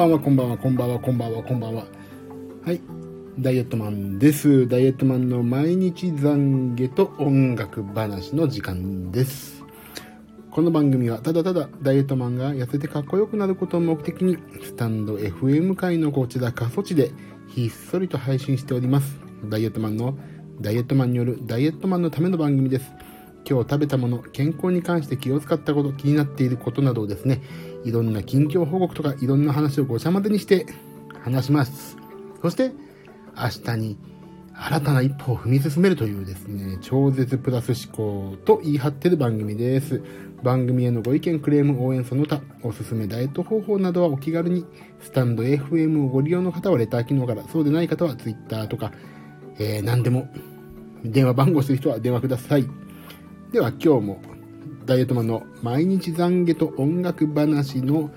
こんばんは。こんばんは、こんばんは、こんばんは、こんばんは、こんばんは。はい。ダイエットマンです。ダイエットマンの毎日懺悔と音楽話の時間です。この番組はただただダイエットマンが痩せてかっこよくなることを目的に、スタンド FM 界のこちら過疎地でひっそりと配信しております。ダイエットマンのダイエットマンによるダイエットマンのための番組です。今日食べたもの、健康に関して気を使ったこと、気になっていることなどをですね、いろんな近況報告とかいろんな話をごちゃ混ぜにして話します。そして、明日に新たな一歩を踏み進めるというですね、超絶プラス思考と言い張ってる番組です。番組へのご意見、クレーム、応援その他、おすすめダイエット方法などはお気軽に、スタンド FM をご利用の方はレター機能から、そうでない方は Twitter とか、えー、何でも、電話番号する人は電話ください。では今日もダイエットマンの毎日懺悔と音楽話の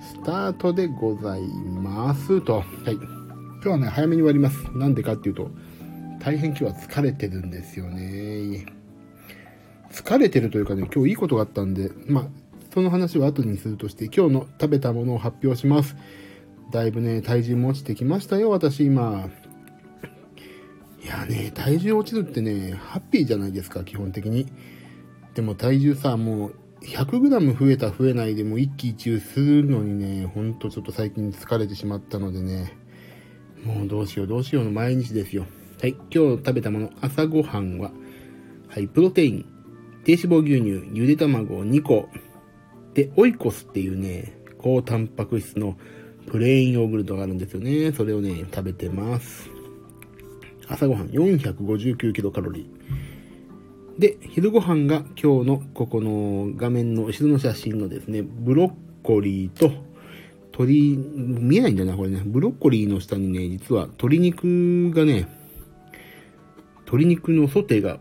スタートでございますと。はい。今日はね、早めに終わります。なんでかっていうと、大変今日は疲れてるんですよね。疲れてるというかね、今日いいことがあったんで、まあ、その話は後にするとして、今日の食べたものを発表します。だいぶね、体重も落ちてきましたよ、私今。いやね、体重落ちるってね、ハッピーじゃないですか、基本的に。でも体重さ、もう 100g 増えた増えないでも一喜一憂するのにね、ほんとちょっと最近疲れてしまったのでね、もうどうしようどうしようの毎日ですよ。はい、今日食べたもの、朝ごはんは、はい、プロテイン、低脂肪牛乳、ゆで卵2個、で、オイコスっていうね、高タンパク質のプレーンヨーグルトがあるんですよね。それをね、食べてます。朝ごはん459キロカロリー。で、昼ご飯が今日のここの画面の後ろの写真のですね、ブロッコリーと鶏、見えないんだな、これね。ブロッコリーの下にね、実は鶏肉がね、鶏肉のソテーが、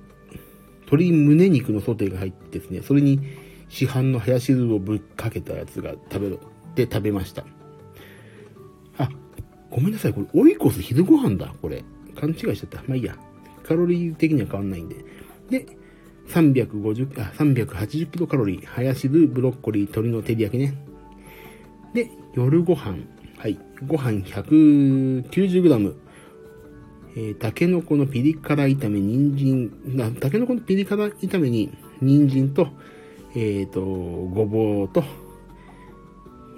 鶏胸肉のソテーが入ってですね、それに市販のハヤシルをぶっかけたやつが食べる、で食べました。あ、ごめんなさい、これオイコス昼ご飯だ、これ。勘違いしちゃった。まあいいや。カロリー的には変わんないんで。で、350あ380キロカロリー、ハヤシル、ブロッコリー、鶏の照り焼きね。で、夜ご飯。はい。ご飯 190g。えー、タケノコのピリ辛炒め、人参、タケノコのピリ辛炒めに、人参と、えっ、ー、と、ごぼうと、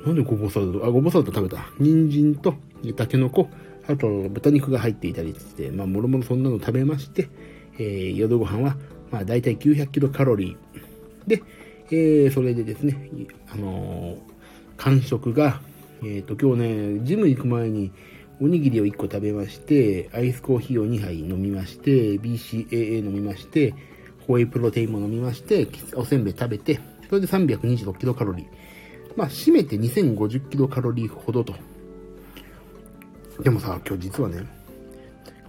なんでごぼうサラダあ、ごぼうサラダ食べた？人参と、タケノコ、あと豚肉が入っていたりして、まあ、もろもろそんなの食べまして、えー、夜ご飯はまあ、大体900キロカロリー。で、えー、それでですね、あのー、間食が、えっ、ー、と、今日ね、ジム行く前に、おにぎりを1個食べまして、アイスコーヒーを2杯飲みまして、BCAA 飲みまして、ホエイプロテインも飲みまして、おせんべい食べて、それで326キロカロリー。まあ、締めて2050キロカロリーほどと。でもさ、今日実はね、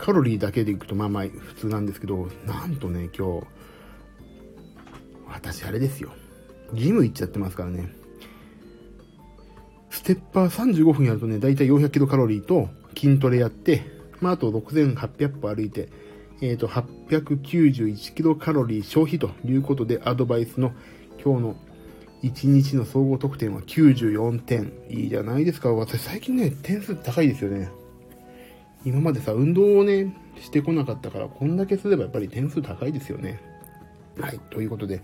カロリーだけでいくとまあまあ普通なんですけど、なんとね、今日、私あれですよ。ジム行っちゃってますからね。ステッパー35分やるとね、だいたい400キロカロリーと筋トレやって、まああと6800歩歩いて、えっ、ー、と、891キロカロリー消費ということでアドバイスの今日の1日の総合得点は94点。いいじゃないですか。私最近ね、点数高いですよね。今までさ、運動をね、してこなかったから、こんだけすればやっぱり点数高いですよね。はい。ということで、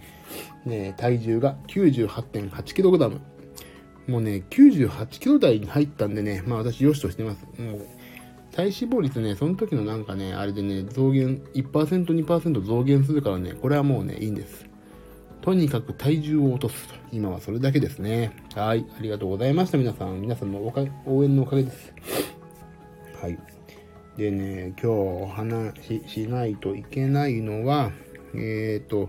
ね、体重が 98.8kg。もうね、98kg 台に入ったんでね、まあ私、良しとしてます。もう、体脂肪率ね、その時のなんかね、あれでね、増減、1%、2%増減するからね、これはもうね、いいんです。とにかく体重を落とすと。今はそれだけですね。はい。ありがとうございました、皆さん。皆さんの応援のおかげです。はい。でね、今日お話ししないといけないのは、えっ、ー、と、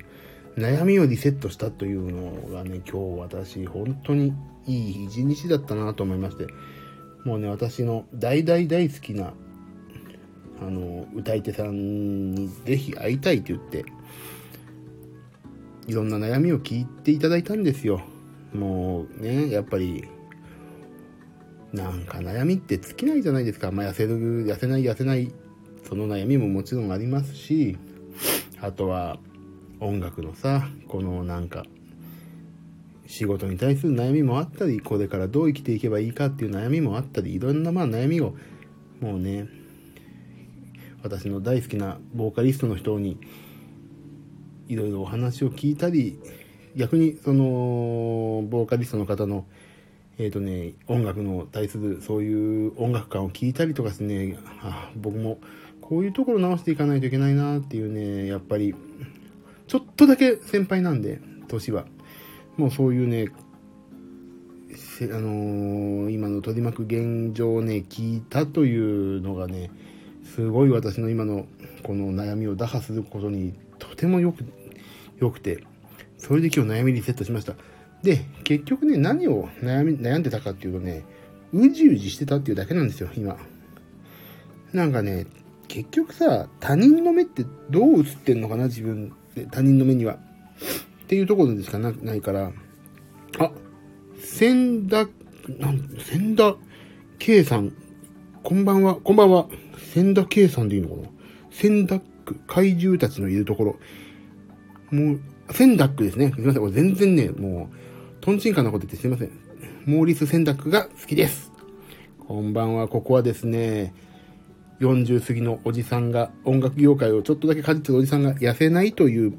悩みをリセットしたというのがね、今日私、本当にいい一日だったなと思いまして、もうね、私の大大大好きな、あの、歌い手さんにぜひ会いたいと言って、いろんな悩みを聞いていただいたんですよ。もうね、やっぱりなんか悩みって尽きないじゃないですか。まあ、痩せる、痩せない、痩せない、その悩みももちろんありますし、あとは音楽のさ、このなんか、仕事に対する悩みもあったり、これからどう生きていけばいいかっていう悩みもあったり、いろんなまあ悩みを、もうね、私の大好きなボーカリストの人に、いろいろお話を聞いたり、逆にその、ボーカリストの方の、えっ、ー、とね、音楽の対するそういう音楽感を聞いたりとかですね、あ僕もこういうところ直していかないといけないなっていうね、やっぱり、ちょっとだけ先輩なんで、年は。もうそういうね、あのー、今の取り巻く現状をね、聞いたというのがね、すごい私の今のこの悩みを打破することにとてもよく、よくて、それで今日悩みリセットしました。で、結局ね、何を悩み、悩んでたかっていうとね、うじうじしてたっていうだけなんですよ、今。なんかね、結局さ、他人の目ってどう映ってんのかな、自分で、他人の目には。っていうところでしかなないから、あ、千田、なん、千田圭さん、こんばんは、こんばんは。千田圭さんでいいのかな千田区、怪獣たちのいるところ。もう、千ダックですね。すいません。これ全然ね、もう、トンチンカンなこと言ってすいません？モーリス・センダックが好きです。こんばんは。ここはですね、40過ぎのおじさんが、音楽業界をちょっとだけかじってるおじさんが痩せないという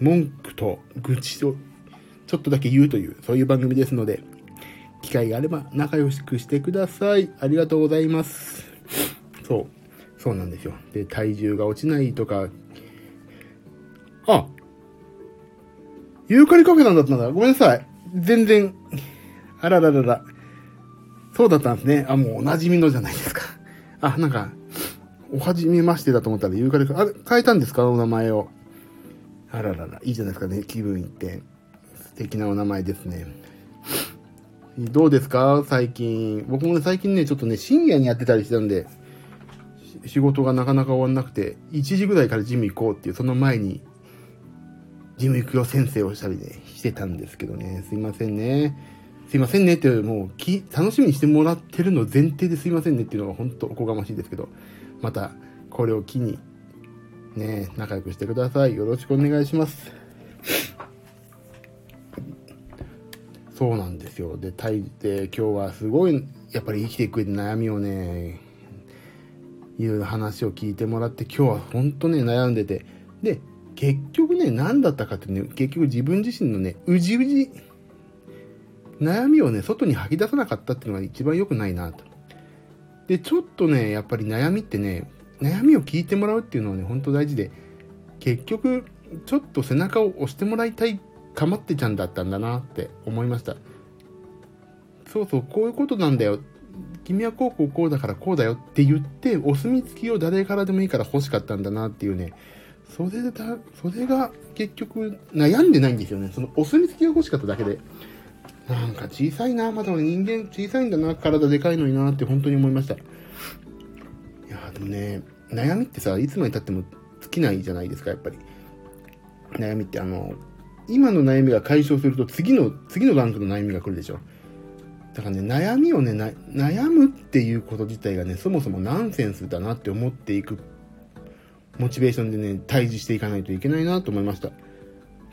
文句と愚痴をちょっとだけ言うという、そういう番組ですので、機会があれば仲良しくしてください。ありがとうございます。そう。そうなんですよ。で、体重が落ちないとか、あ、ユーカリカフェなんだったんだ。ごめんなさい。全然、あらららら。そうだったんですね。あ、もうお馴染みのじゃないですか。あ、なんか、おはじめましてだと思ったらユーカリカフェ、あ、変えたんですか？お名前を。あららら、いいじゃないですかね。気分いって。素敵なお名前ですね。どうですか？最近。僕もね、最近ね、ちょっとね、深夜にやってたりしたんで、仕事がなかなか終わんなくて、1時ぐらいからジム行こうっていう、その前にジム行くよ先生をしたりね、してたんですけどね、すいませんね。すいませんねって、もうき、楽しみにしてもらってるの前提ですいませんねっていうのが本当おこがましいですけど、また、これを機に、ね、仲良くしてください。よろしくお願いします。そうなんですよ。で、タイで今日はすごい、やっぱり生きていく上で悩みをね、いろいろ話を聞いてもらって、今日は本当ね、悩んでて、で、結局ね、何だったかってね、結局自分自身のね、うじうじ、悩みをね、外に吐き出さなかったっていうのが一番良くないなと。で、ちょっとね、やっぱり悩みってね、悩みを聞いてもらうっていうのはね、ほんと大事で、結局、ちょっと背中を押してもらいたいかまってちゃんだったんだなって思いました。そうそう、こういうことなんだよ。君はこうこうこうだからこうだよって言って、お墨付きを誰からでもいいから欲しかったんだなっていうね、それだ、それが結局悩んでないんですよね。そのお墨付きが欲しかっただけで。なんか小さいな、まだ俺人間小さいんだな、体でかいのになって本当に思いました。いや、でもね、悩みってさ、いつまで経っても尽きないじゃないですか、やっぱり。悩みってあの、今の悩みが解消すると次の、次のランクの悩みが来るでしょ。だからね、悩みをね、悩むっていうこと自体がね、そもそもナンセンスだなって思っていくモチベーションでね、対峙していかないといけないなと思いました。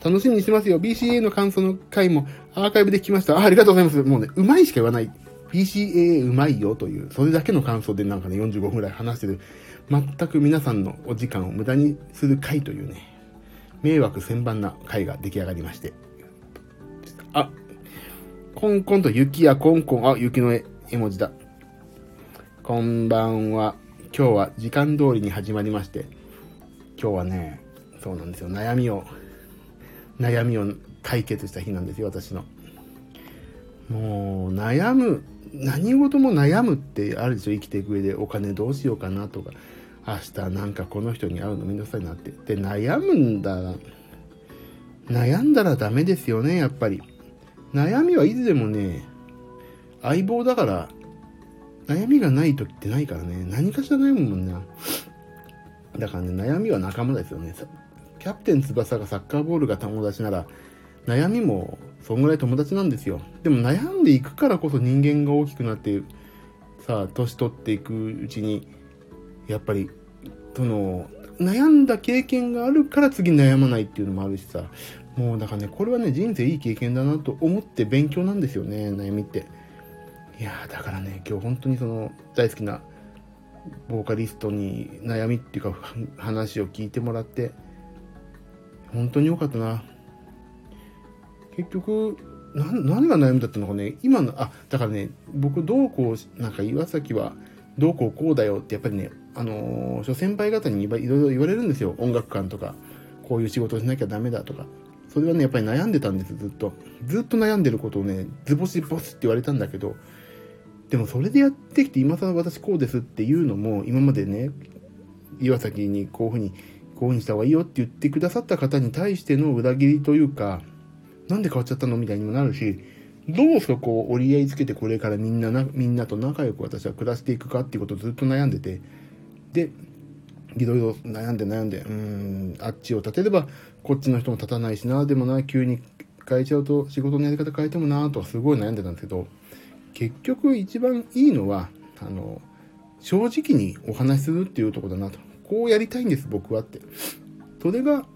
楽しみにしてますよ。BCA の感想の回もアーカイブで聞きました。あありがとうございます。もうね、うまいしか言わない。BCA うまいよという、それだけの感想でなんかね、45分くらい話してる。全く皆さんのお時間を無駄にする回というね、迷惑千番な回が出来上がりまして。あ、コンコンと雪やコンコン、あ、雪の絵、絵文字だ。こんばんは。今日は時間通りに始まりまして、今日はね、そうなんですよ。悩みを、悩みを解決した日なんですよ、私の。もう、悩む、何事も悩むってあるでしょ、生きていく上でお金どうしようかなとか、明日なんかこの人に会うのめんどくさいなって。で、悩むんだ、悩んだらダメですよね、やっぱり。悩みはいつでもね、相棒だから、悩みがない時ってないからね、何かしら悩むもんな。だからね、悩みは仲間ですよね。キャプテン翼がサッカーボールが友達なら、悩みもそんぐらい友達なんですよ。でも悩んでいくからこそ人間が大きくなって、さあ、年取っていくうちに、やっぱり、その、悩んだ経験があるから次悩まないっていうのもあるしさ、もうだからね、これはね、人生いい経験だなと思って勉強なんですよね、悩みって。いやだからね、今日本当にその大好きなボーカリストに悩みっていうか話を聞いてもらって、本当に良かったな。結局、何が悩みだったのかね、今の、あ、だからね、僕どうこう、なんか岩崎はどうこうこうだよってやっぱりね、あのー、諸先輩方にいろいろ言われるんですよ。音楽館とか、こういう仕事をしなきゃダメだとか。それはね、やっぱり悩んでたんです、ずっと。ずっと悩んでることをね、ズボシボスって言われたんだけど、でもそれでやってきて、今更私こうですっていうのも、今までね、岩崎にこういうふうに、こういうふうにした方がいいよって言ってくださった方に対しての裏切りというか、なんで変わっちゃったのみたいにもなるし、どうそこを折り合いつけてこれからみんなな、みんなと仲良く私は暮らしていくかっていうことをずっと悩んでて、で、いろいろ悩んで悩んで、うん、あっちを立てれば、こっちの人も立たないしな、でもな、急に変えちゃうと仕事のやり方変えてもな、とかすごい悩んでたんですけど、結局一番いいのは、あの、正直にお話しするっていうとこだなと。こうやりたいんです、僕はって。それが、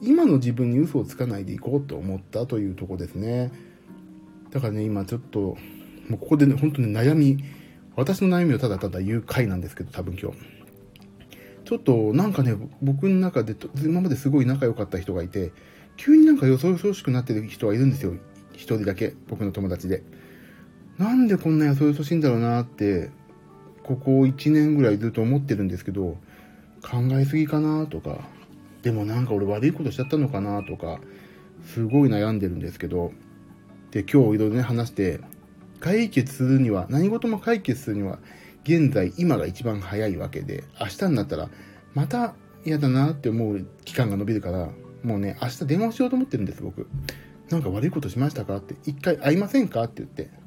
今の自分に嘘をつかないでいこうと思ったというとこですね。だからね、今ちょっと、もうここでね、本当に悩み、私の悩みをただただ言う回なんですけど、多分今日。ちょっとなんかね、僕の中で今まですごい仲良かった人がいて、急になんかよそよそしくなってる人がいるんですよ。一人だけ、僕の友達で。なんでこんなよそよそしいんだろうなって、ここ1年ぐらいずっと思ってるんですけど、考えすぎかなとか、でもなんか俺悪いことしちゃったのかなとか、すごい悩んでるんですけど、で、今日いろいろね話して、解決するには、何事も解決するには、現在、今が一番早いわけで、明日になったら、また嫌だなって思う期間が伸びるから、もうね、明日電話しようと思ってるんです、僕。なんか悪いことしましたかって、一回会いませんかって言って。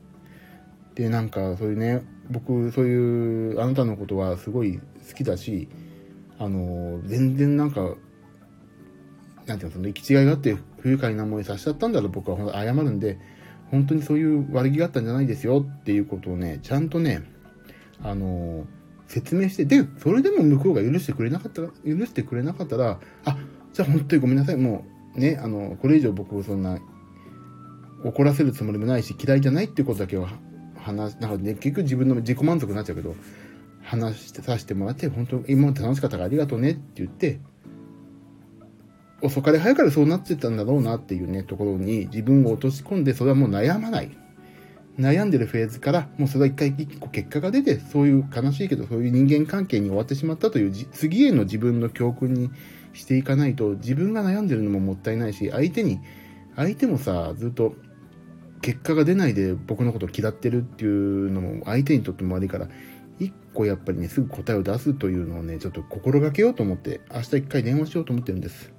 で、なんかそういうね、僕、そういう、あなたのことはすごい好きだし、あの、全然なんか、なんていうの、その行き違いがあって不愉快な思いさせちゃったんだら僕は。謝るんで、本当にそういう悪気があったんじゃないですよっていうことをね、ちゃんとね、あの説明して、で、それでも向こうが許してくれなかったら、許してくれなかったら、あ、じゃあ本当にごめんなさい、もう、ね、あの、これ以上僕をそんな、怒らせるつもりもないし、嫌いじゃないっていうことだけは話、なんかね、結局自分の自己満足になっちゃうけど、話してさせてもらって、本当今まで楽しかったからありがとうねって言って、遅かれ早かれそうなってたんだろうなっていうね、ところに自分を落とし込んで、それはもう悩まない。悩んでるフェーズから、もうそれは一回一個結果が出て、そういう悲しいけど、そういう人間関係に終わってしまったという、次への自分の教訓にしていかないと、自分が悩んでるのももったいないし、相手に、相手もさ、ずっと、結果が出ないで僕のことを嫌ってるっていうのも相手にとっても悪いから、一個やっぱりね、すぐ答えを出すというのをね、ちょっと心がけようと思って、明日一回電話しようと思ってるんです。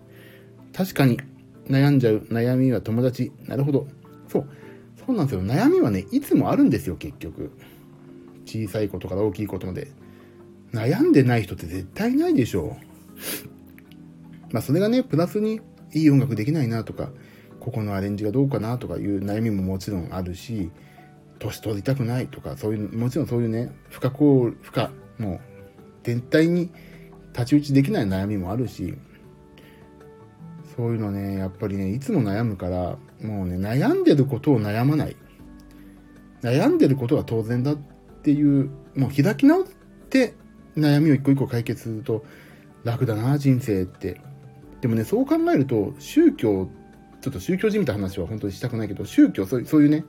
確かに、悩んじゃう悩みは友達。なるほど。そう。そうなんですよ。悩みはね、いつもあるんですよ、結局。小さいことから大きいことまで。悩んでない人って絶対ないでしょう。まあ、それがね、プラスにいい音楽できないなとか、ここのアレンジがどうかなとかいう悩みももちろんあるし、年取りたくないとか、そういう、もちろんそういうね、不可抗、不可、もう、全体に太刀打ちできない悩みもあるし、そういうのね、やっぱりね、いつも悩むから、もうね、悩んでることを悩まない。悩んでることは当然だっていう、もう開き直って悩みを一個一個解決すると楽だな、人生って。でもね、そう考えると、宗教って、ちょっと宗教じみた話は本当にしたくないけど、宗教、そういうね、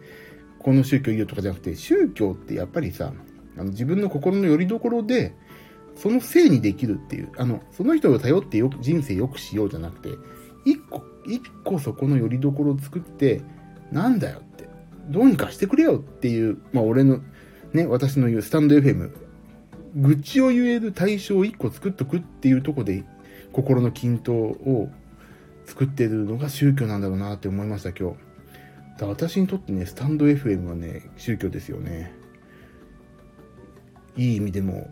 この宗教いいよとかじゃなくて、宗教ってやっぱりさ、あの自分の心の拠り所で、そのせいにできるっていう、あの、その人を頼ってよ人生良くしようじゃなくて、一個、一個そこの拠り所を作って、なんだよって、どうにかしてくれよっていう、まあ俺の、ね、私の言うスタンド FM、愚痴を言える対象を一個作っとくっていうとこで、心の均等を作ってるのが宗教なんだろうなって思いました、今日。だ私にとってね、スタンド FM はね、宗教ですよね。いい意味でも、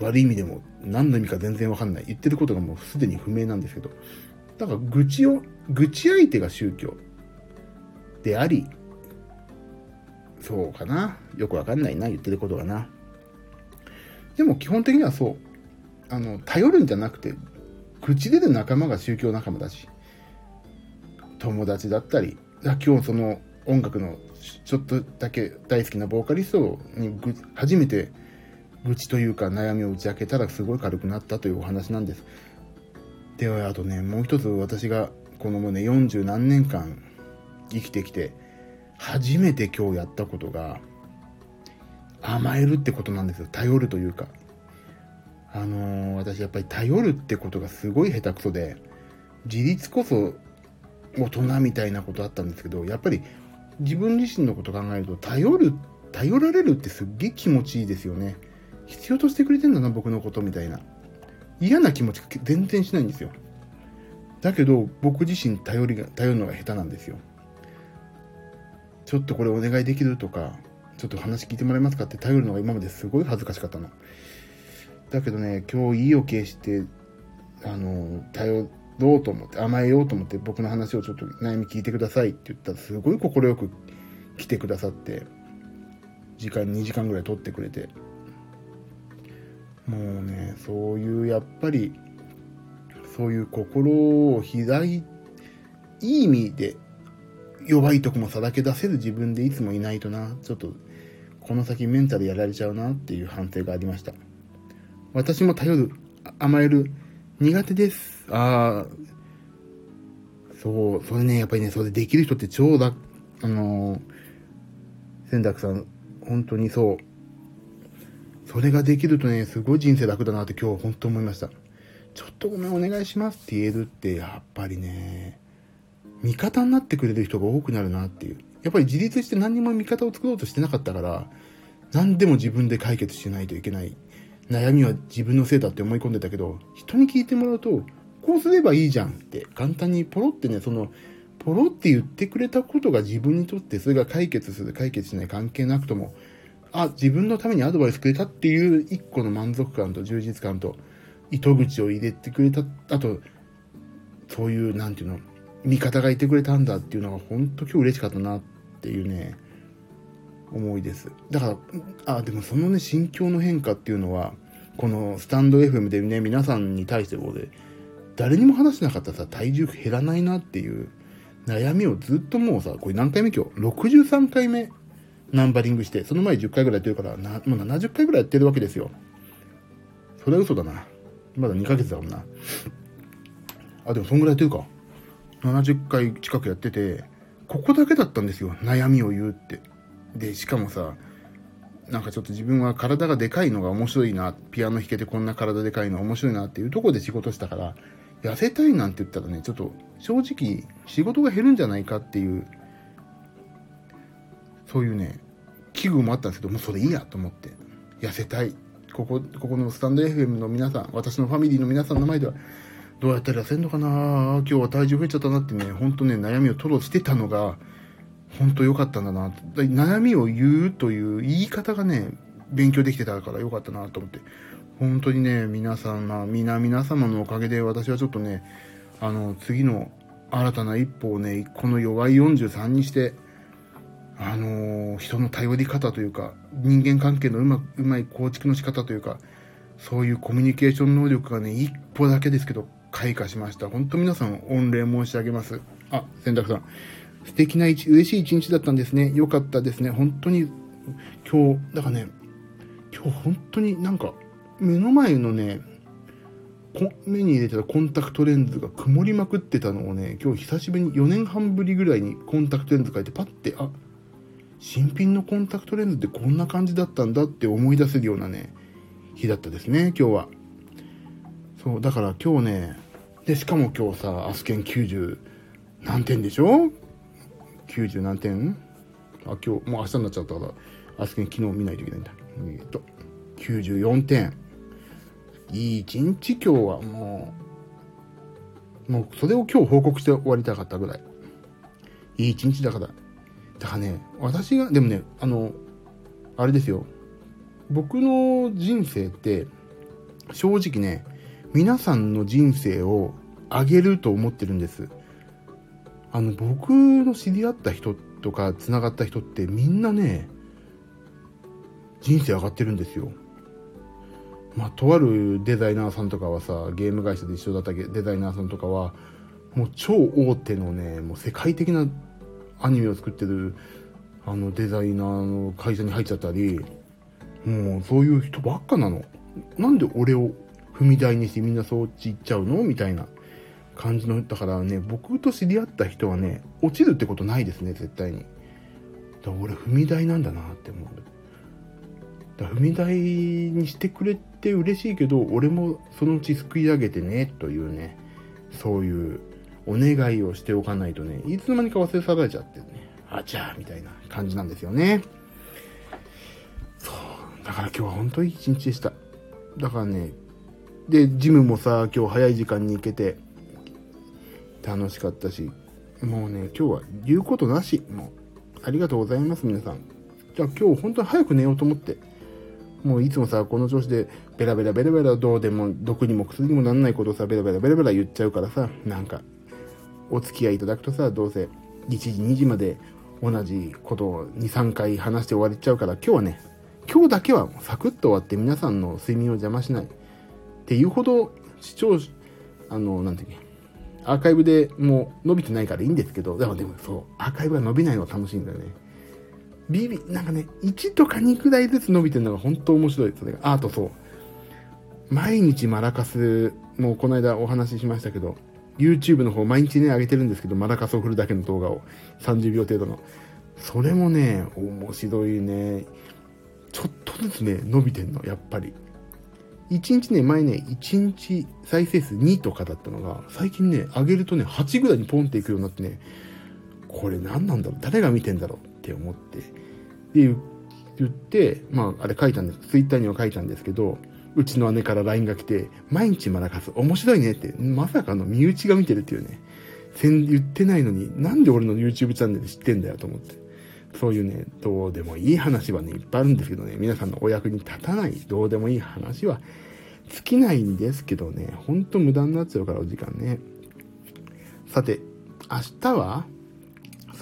悪い意味でも、何の意味か全然わかんない。言ってることがもうすでに不明なんですけど、だから愚痴を、愚痴相手が宗教であり、そうかな。よくわかんないな、言ってることがな。でも基本的にはそう。あの、頼るんじゃなくて、口出る仲間が宗教仲間だし、友達だったり、今日その音楽のちょっとだけ大好きなボーカリストに初めて愚痴というか悩みを打ち明けたらすごい軽くなったというお話なんです。では、あとね、もう一つ私がこのもうね、40何年間生きてきて、初めて今日やったことが、甘えるってことなんですよ。頼るというか。あのー、私やっぱり頼るってことがすごい下手くそで、自立こそ大人みたいなことあったんですけど、やっぱり自分自身のこと考えると、頼る、頼られるってすっげえ気持ちいいですよね。必要としてくれてんだな、僕のことみたいな。嫌な気持ち全然しないんですよ。だけど、僕自身頼りが、頼るのが下手なんですよ。ちょっとこれお願いできるとか、ちょっと話聞いてもらえますかって頼るのが今まですごい恥ずかしかったの。だけどね、今日意を決して、あの、頼ろうと思って、甘えようと思って僕の話をちょっと悩み聞いてくださいって言ったらすごい快く来てくださって、時間2時間ぐらい取ってくれて、もうね、そういうやっぱり、そういう心を開い、いい意味で弱いとこもさらけ出せる自分でいつもいないとな、ちょっとこの先メンタルやられちゃうなっていう反省がありました。私も頼る、甘える、苦手です。ああ、そう、それね、やっぱりね、それできる人って超だ、あのー、千沢さん、本当にそう。それができるとね、すごい人生楽だなって今日本当思いました。ちょっとごめんお願いしますって言えるってやっぱりね、味方になってくれる人が多くなるなっていう。やっぱり自立して何にも味方を作ろうとしてなかったから、何でも自分で解決しないといけない。悩みは自分のせいだって思い込んでたけど、人に聞いてもらうと、こうすればいいじゃんって簡単にポロってね、その、ポロって言ってくれたことが自分にとってそれが解決する、解決しない関係なくとも、あ、自分のためにアドバイスくれたっていう一個の満足感と充実感と、糸口を入れてくれた、あと、そういう、なんていうの、味方がいてくれたんだっていうのが本当今日嬉しかったなっていうね、思いです。だから、あ、でもそのね、心境の変化っていうのは、このスタンド FM でね、皆さんに対してこうで、誰にも話してなかったらさ、体重減らないなっていう悩みをずっともうさ、これ何回目今日 ?63 回目ナンバリングして、その前10回ぐらいやってるから、なもう70回ぐらいやってるわけですよ。それは嘘だな。まだ2ヶ月だもんな。あ、でもそんぐらいやってるか。70回近くやってて、ここだけだったんですよ。悩みを言うって。で、しかもさ、なんかちょっと自分は体がでかいのが面白いな、ピアノ弾けてこんな体でかいの面白いなっていうとこで仕事したから、痩せたいなんて言ったらね、ちょっと正直仕事が減るんじゃないかっていう、そういうね、器具もあったんですけど、もうそれいいやと思って、痩せたい。ここ、ここのスタンド FM の皆さん、私のファミリーの皆さんの前では、どうやったら痩せんのかな？今日は体重増えちゃったなってね、ほんとね、悩みを吐露してたのが、ほんと良かったんだな。悩みを言うという言い方がね、勉強できてたから良かったなと思って。本当にね、皆さん、まあ、皆、皆様のおかげで私はちょっとね、あの、次の新たな一歩をね、この弱い43にして、あのー、人の頼り方というか、人間関係のうまうまい構築の仕方というか、そういうコミュニケーション能力がね、一歩だけですけど、開花しました。本当皆さん、御礼申し上げます。あ、洗濯さん。素敵な一、嬉しい一日だったんですね。よかったですね。本当に、今日、だからね、今日本当になんか、目の前のね、目に入れてたコンタクトレンズが曇りまくってたのをね、今日久しぶりに4年半ぶりぐらいにコンタクトレンズ変えてパッて、あ、新品のコンタクトレンズってこんな感じだったんだって思い出せるようなね、日だったですね、今日は。そう、だから今日ね、で、しかも今日さ、アスケン90何点でしょ ?90 何点？あ、今日、もう明日になっちゃったから、アスケン昨日見ないといけないんだ。えっと、94点。いい一日今日はもう、もうそれを今日報告して終わりたかったぐらい。いい一日だから。だからね、私が、でもね、あの、あれですよ。僕の人生って、正直ね、皆さんの人生を上げると思ってるんです。あの、僕の知り合った人とか、繋がった人ってみんなね、人生上がってるんですよ。まあ、とあるデザイナーさんとかはさ、ゲーム会社で一緒だったデザイナーさんとかは、もう超大手のね、もう世界的なアニメを作ってる、あの、デザイナーの会社に入っちゃったり、もうそういう人ばっかなの。なんで俺を踏み台にしてみんなそっち行っちゃうの？みたいな感じの、だからね、僕と知り合った人はね、落ちるってことないですね、絶対に。だから俺踏み台なんだなって思う。だ踏み台にしてくれて嬉しいけど、俺もそのうち救い上げてね、というね、そういうお願いをしておかないとね、いつの間にか忘れ去られちゃってね、あちゃーみたいな感じなんですよね。そう。だから今日は本当に一日でした。だからね、で、ジムもさ、今日早い時間に行けて、楽しかったし、もうね、今日は言うことなし。もう、ありがとうございます、皆さん。じゃあ今日本当に早く寝ようと思って。もういつもさ、この調子でベラベラベラベラどうでも毒にも薬にもなんないことをさ、ベラベラベラベラ言っちゃうからさ、なんか、お付き合いいただくとさ、どうせ1時、2時まで同じことを2、3回話して終わりちゃうから、今日はね、今日だけはサクッと終わって皆さんの睡眠を邪魔しない。っていうほど視聴、あの、なんていうアーカイブでもう伸びてないからいいんですけど、でもでもそう、アーカイブが伸びないのが楽しいんだよね。ビビ、なんかね、1とか2くらいずつ伸びてるのが本当面白い。それが、あとそう。毎日マラカス、もうこの間お話ししましたけど、YouTube の方毎日ね、上げてるんですけど、マラカスを振るだけの動画を。30秒程度の。それもね、面白いね。ちょっとずつね、伸びてんの、やっぱり。1日ね、前ね、1日再生数2とかだったのが、最近ね、上げるとね、8ぐらいにポンっていくようになってね、これ何なんだろう？誰が見てんだろう？って思って。で、言って、まあ、あれ書いたんです。ツイッターには書いたんですけど、うちの姉から LINE が来て、毎日マラカス面白いねって、まさかの身内が見てるっていうね。言ってないのに、なんで俺の YouTube チャンネル知ってんだよと思って。そういうね、どうでもいい話はね、いっぱいあるんですけどね、皆さんのお役に立たない、どうでもいい話は尽きないんですけどね、ほんと無駄になっちゃうから、お時間ね。さて、明日は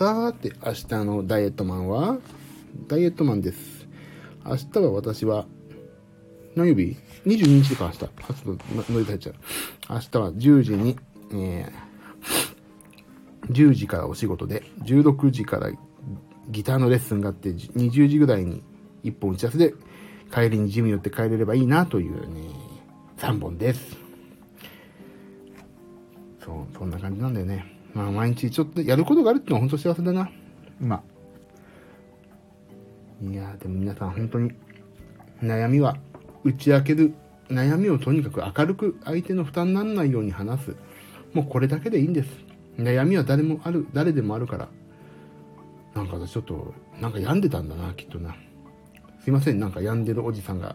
さーて、明日のダイエットマンは？ダイエットマンです。明日は私は、何曜日 ?22 日か明日。あ、ちょっと乗り換えちゃう。明日は10時に、えー、10時からお仕事で、16時からギターのレッスンがあって、20時ぐらいに1本打ち合わせで、帰りにジム寄って帰れればいいなというね、3本です。そう、そんな感じなんだよね。まあ毎日ちょっとやることがあるってのは本当幸せだな。今。いやでも皆さん本当に悩みは打ち明ける悩みをとにかく明るく相手の負担にならないように話す。もうこれだけでいいんです。悩みは誰もある、誰でもあるから。なんかちょっと、なんか病んでたんだな、きっとな。すいません、なんか病んでるおじさんが、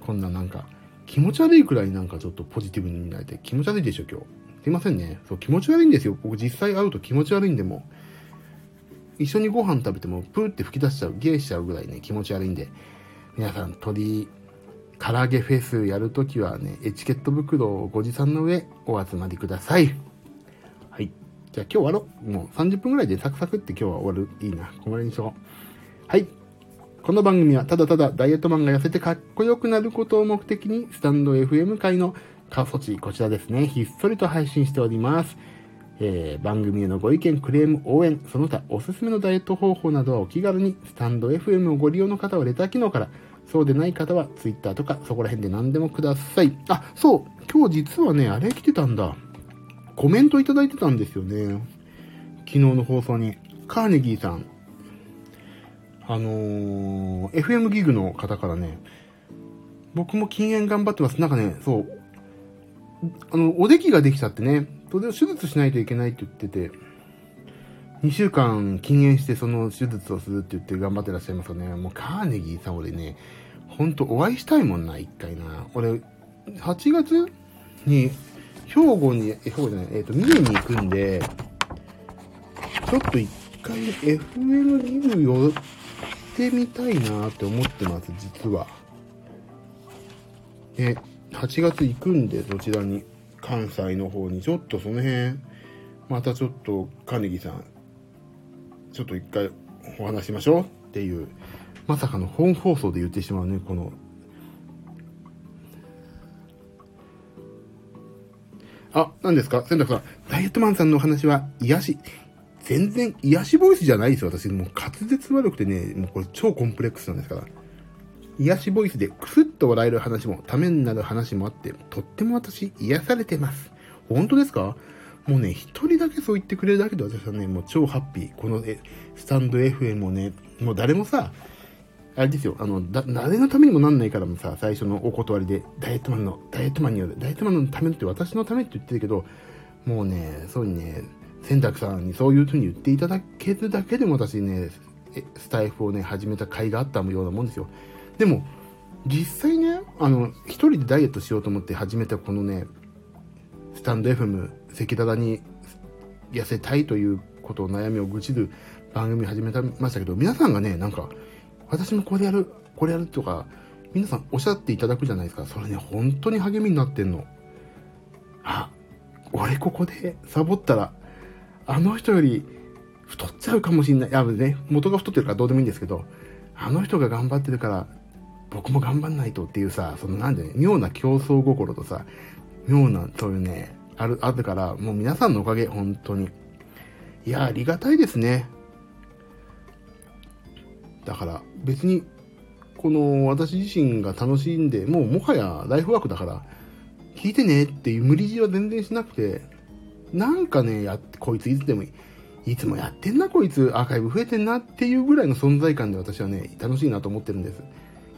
こんななんか、気持ち悪いくらいなんかちょっとポジティブに見られて、気持ち悪いでしょ、今日。すいませんね。そう、気持ち悪いんですよ。僕実際会うと気持ち悪いんでも、一緒にご飯食べてもプーって吹き出しちゃう、ゲーしちゃうぐらいね、気持ち悪いんで、皆さん、鳥、唐揚げフェスやるときはね、エチケット袋をご持参の上、お集まりください。はい。じゃあ今日終わろう。もう30分ぐらいでサクサクって今日は終わる。いいな。これにしよう。はい。この番組はただただダイエットマンが痩せてかっこよくなることを目的に、スタンド FM 界の過疎地、こちらですね、ひっそりと配信しております。えー、番組へのご意見、クレーム、応援、その他おすすめのダイエット方法などはお気軽に、スタンド FM をご利用の方はレター機能から、そうでない方は Twitter とかそこら辺で何でもください。あ、そう、今日実はね、あれ来てたんだ。コメントいただいてたんですよね。昨日の放送に。カーネギーさん。あのー、FM ギグの方からね、僕も禁煙頑張ってます。なんかね、そう、あの、おできができちゃってね、それを手術しないといけないって言ってて、2週間禁煙してその手術をするって言って頑張ってらっしゃいますよね。もうカーネギーさん俺ね、ほんとお会いしたいもんな、一回な。俺、8月に兵庫に、え、兵庫じゃない、えっ、ー、と、三重に行くんで、ちょっと一回 FM リグ寄ってみたいなって思ってます、実は。え、8月行くんで、そちらに、関西の方に、ちょっとその辺、またちょっと、金木さん、ちょっと一回お話しましょうっていう、まさかの本放送で言ってしまうね、このあ、何ですか洗濯さん。ダイイエットマンさんのお話は癒し、全然癒しボイスじゃないですよ、私。もう滑舌悪くてね、もうこれ超コンプレックスなんですから。癒しボイスでクスッと笑える話も、ためになる話もあって、とっても私、癒されてます。本当ですか？もうね、一人だけそう言ってくれるだけで私はね、もう超ハッピー。このえスタンド FM もね、もう誰もさ、あれですよ、あの、だ、誰のためにもなんないからもさ、最初のお断りで、ダイエットマンの、ダイエットマンによる、ダイエットマンのためって私のためって言ってるけど、もうね、そうにね、洗濯さんにそういう風に言っていただけるだけでも私ね、スタイフをね、始めた甲斐があったようなもんですよ。でも、実際ね、あの、一人でダイエットしようと思って始めたこのね、スタンド FM、赤裸々に痩せたいということを悩みを愚痴る番組始めましたけど、皆さんがね、なんか、私もこれやる、これやるとか、皆さんおっしゃっていただくじゃないですか。それね、本当に励みになってんの。あ、俺ここでサボったら、あの人より太っちゃうかもしんない。いや、ね、元が太ってるからどうでもいいんですけど、あの人が頑張ってるから、僕も頑張んないとっていうさ、そのなんでね、妙な競争心とさ、妙な、そういうね、ある、あるから、もう皆さんのおかげ、本当に。いや、ありがたいですね。だから、別に、この私自身が楽しんで、もうもはやライフワークだから、聞いてねっていう無理強いは全然しなくて、なんかね、や、こいついつでもいい。いつもやってんな、こいつ。アーカイブ増えてんなっていうぐらいの存在感で私はね、楽しいなと思ってるんです。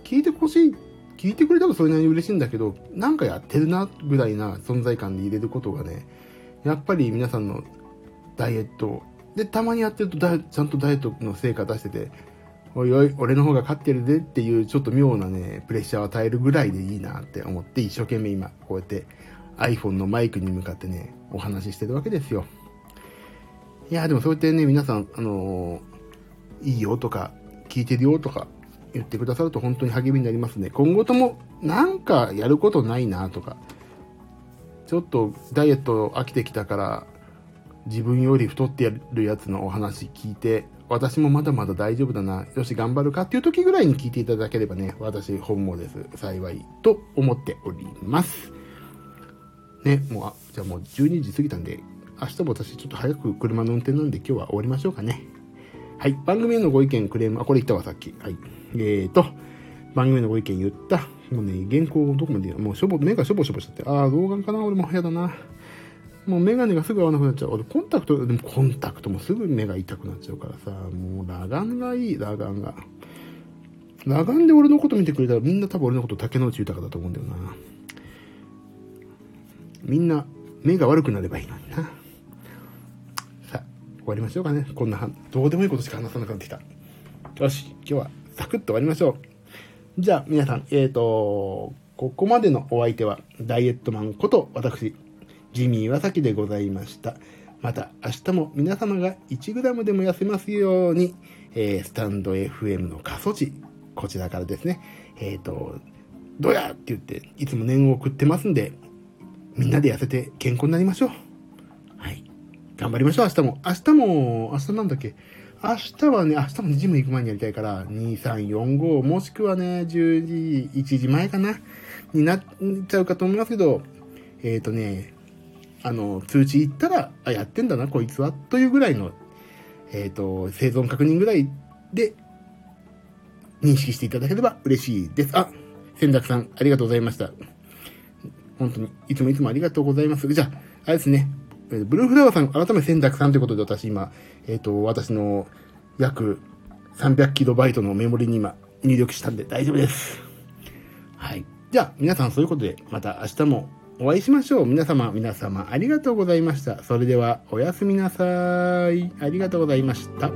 聞いてほしい、聞いてくれたらそれなりに嬉しいんだけど、なんかやってるな、ぐらいな存在感で入れることがね、やっぱり皆さんのダイエット、で、たまにやってるとちゃんとダイエットの成果出してて、おいおい、俺の方が勝ってるでっていうちょっと妙なね、プレッシャーを与えるぐらいでいいなって思って一生懸命今、こうやって iPhone のマイクに向かってね、お話ししてるわけですよ。いや、でもそうやってね、皆さん、あのー、いいよとか、聞いてるよとか言ってくださると本当に励みになりますね。今後ともなんかやることないなとか、ちょっとダイエット飽きてきたから、自分より太ってやるやつのお話聞いて、私もまだまだ大丈夫だな、よし頑張るかっていう時ぐらいに聞いていただければね、私本望です。幸いと思っております。ね、もう、あ、じゃあもう12時過ぎたんで、明日も私ちょっと早く車の運転なんで今日は終わりましょうかね。はい。番組へのご意見、クレーム、あ、これ言ったわ、さっき。はい。えーと、番組のご意見言った。もうね、原稿のどこまでもうしょぼ、目がしょぼしょぼしちゃって。ああ、動画かな俺も早だな。もうメガネがすぐ合わなくなっちゃう。俺コンタクト、でもコンタクトもすぐ目が痛くなっちゃうからさ、もう裸眼がいい、裸眼が。裸眼で俺のこと見てくれたらみんな多分俺のこと竹之内豊だと思うんだよな。みんな目が悪くなればいいのにな。さあ、終わりましょうかね。こんな、どうでもいいことしか話さなくなってきた。よし、今日はサクッと終わりましょう。じゃあ皆さん、えーと、ここまでのお相手はダイエットマンこと私、ジミーはさきでございました。また明日も皆様が 1g でも痩せますように、えー、スタンド FM の過疎地、こちらからですね、えっ、ー、と、どうやって言って、いつも念を送ってますんで、みんなで痩せて健康になりましょう。はい。頑張りましょう、明日も。明日も、明日なんだっけ？明日はね、明日もジム行く前にやりたいから、2、3、4、5、もしくはね、10時、1時前かなになっちゃうかと思いますけど、えっ、ー、とね、あの、通知行ったら、あ、やってんだな、こいつは、というぐらいの、えっ、ー、と、生存確認ぐらいで、認識していただければ嬉しいです。あ、千楽さん、ありがとうございました。本当に、いつもいつもありがとうございます。じゃあ、あれですね、えブルーフラワーさん、改め千楽さんということで私今、えっ、ー、と、私の約300キロバイトのメモリに今入力したんで大丈夫です。はい。じゃあ、皆さんそういうことで、また明日もお会いしましょう。皆様、皆様、ありがとうございました。それでは、おやすみなさい。ありがとうございました。